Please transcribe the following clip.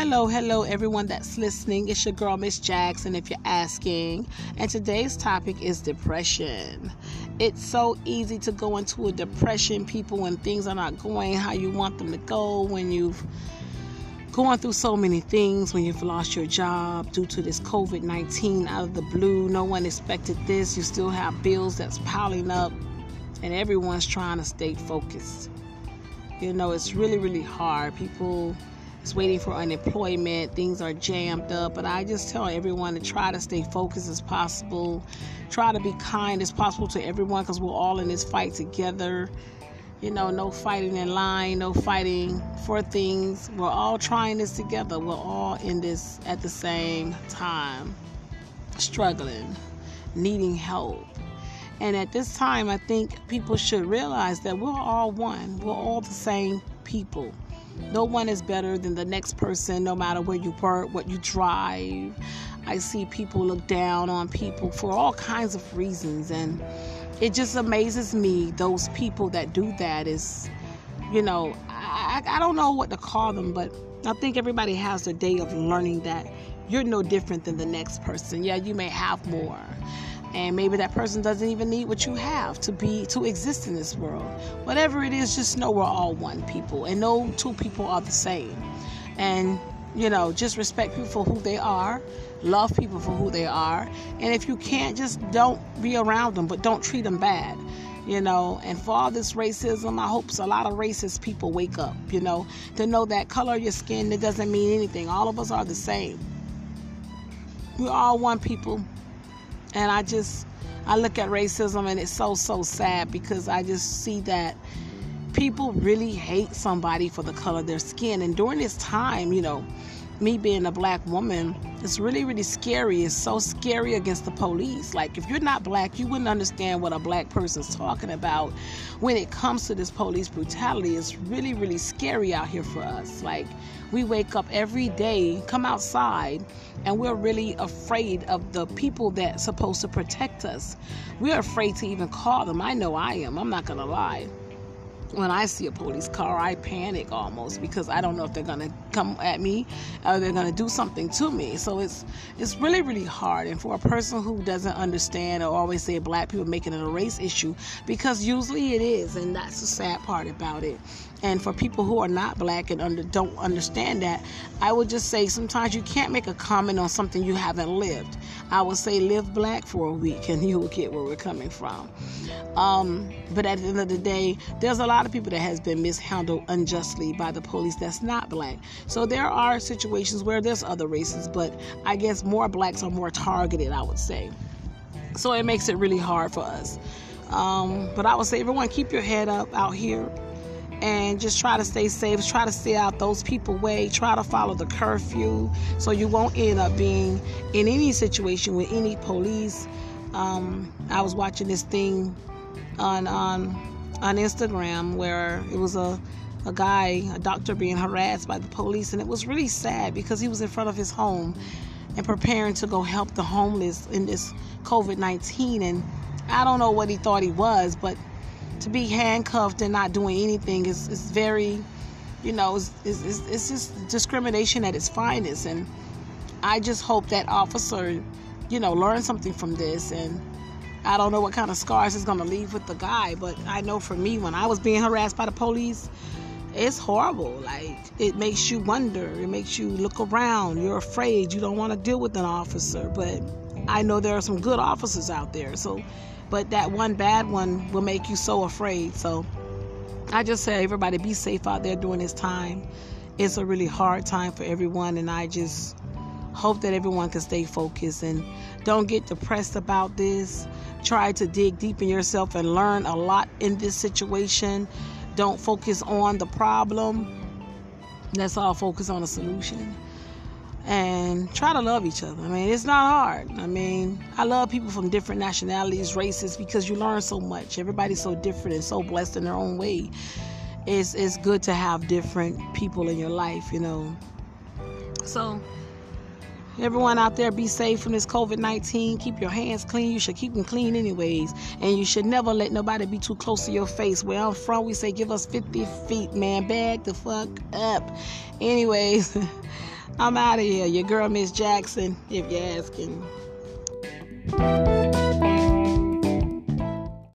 Hello, hello, everyone that's listening. It's your girl, Miss Jackson, if you're asking. And today's topic is depression. It's so easy to go into a depression, people, when things are not going how you want them to go, when you've going through so many things, when you've lost your job due to this COVID 19 out of the blue. No one expected this. You still have bills that's piling up, and everyone's trying to stay focused. You know, it's really, really hard. People is waiting for unemployment. Things are jammed up. But I just tell everyone to try to stay focused as possible. Try to be kind as possible to everyone because we're all in this fight together. You know, no fighting in line, no fighting for things. We're all trying this together. We're all in this at the same time, struggling, needing help. And at this time, I think people should realize that we're all one. We're all the same people. No one is better than the next person, no matter where you work, what you drive. I see people look down on people for all kinds of reasons, and it just amazes me. Those people that do that is, you know, I, I don't know what to call them, but I think everybody has a day of learning that you're no different than the next person. Yeah, you may have more and maybe that person doesn't even need what you have to be to exist in this world. Whatever it is just know we're all one people and no two people are the same. And you know just respect people for who they are love people for who they are. And if you can't just don't be around them but don't treat them bad you know. And for all this racism i hope a lot of racist people wake up you know to know that color of your skin it doesn't mean anything. All of us are the same. We're all one people and I just I look at racism and it's so so sad because I just see that people really hate somebody for the color of their skin. And during this time, you know, me being a black woman, it's really, really scary. It's so scary against the police. Like, if you're not black, you wouldn't understand what a black person's talking about when it comes to this police brutality. It's really, really scary out here for us. Like, we wake up every day, come outside, and we're really afraid of the people that's supposed to protect us. We're afraid to even call them. I know I am. I'm not to lie when I see a police car, I panic almost because I don't know if they're gonna come at me or they're gonna do something to me. So it's it's really really hard. And for a person who doesn't understand or always say black people making it a race issue, because usually it is, and that's the sad part about it. And for people who are not black and under, don't understand that, I would just say sometimes you can't make a comment on something you haven't lived. I would say live black for a week and you will get where we're coming from. Um, but at the end of the day, there's a lot of people that has been mishandled unjustly by the police that's not black. So there are situations where there's other races, but I guess more blacks are more targeted, I would say. So it makes it really hard for us. Um, but I would say, everyone, keep your head up out here and just try to stay safe. Try to stay out those people way. Try to follow the curfew so you won't end up being in any situation with any police. Um, I was watching this thing on on on Instagram where it was a a guy, a doctor being harassed by the police, and it was really sad because he was in front of his home and preparing to go help the homeless in this COVID 19. And I don't know what he thought he was, but to be handcuffed and not doing anything is, is very, you know, it's, it's, it's just discrimination at its finest. And I just hope that officer, you know, learned something from this. And I don't know what kind of scars it's going to leave with the guy, but I know for me, when I was being harassed by the police, it's horrible. Like, it makes you wonder, it makes you look around. You're afraid, you don't want to deal with an officer. But I know there are some good officers out there. So, but that one bad one will make you so afraid. So I just say, everybody be safe out there during this time. It's a really hard time for everyone, and I just hope that everyone can stay focused and don't get depressed about this. Try to dig deep in yourself and learn a lot in this situation. Don't focus on the problem. Let's all focus on the solution and try to love each other. I mean, it's not hard. I mean, I love people from different nationalities, races, because you learn so much. Everybody's so different and so blessed in their own way. It's it's good to have different people in your life, you know. So Everyone out there, be safe from this COVID 19. Keep your hands clean. You should keep them clean, anyways. And you should never let nobody be too close to your face. Where I'm from, we say give us 50 feet, man. Bag the fuck up. Anyways, I'm out of here. Your girl, Miss Jackson, if you're asking.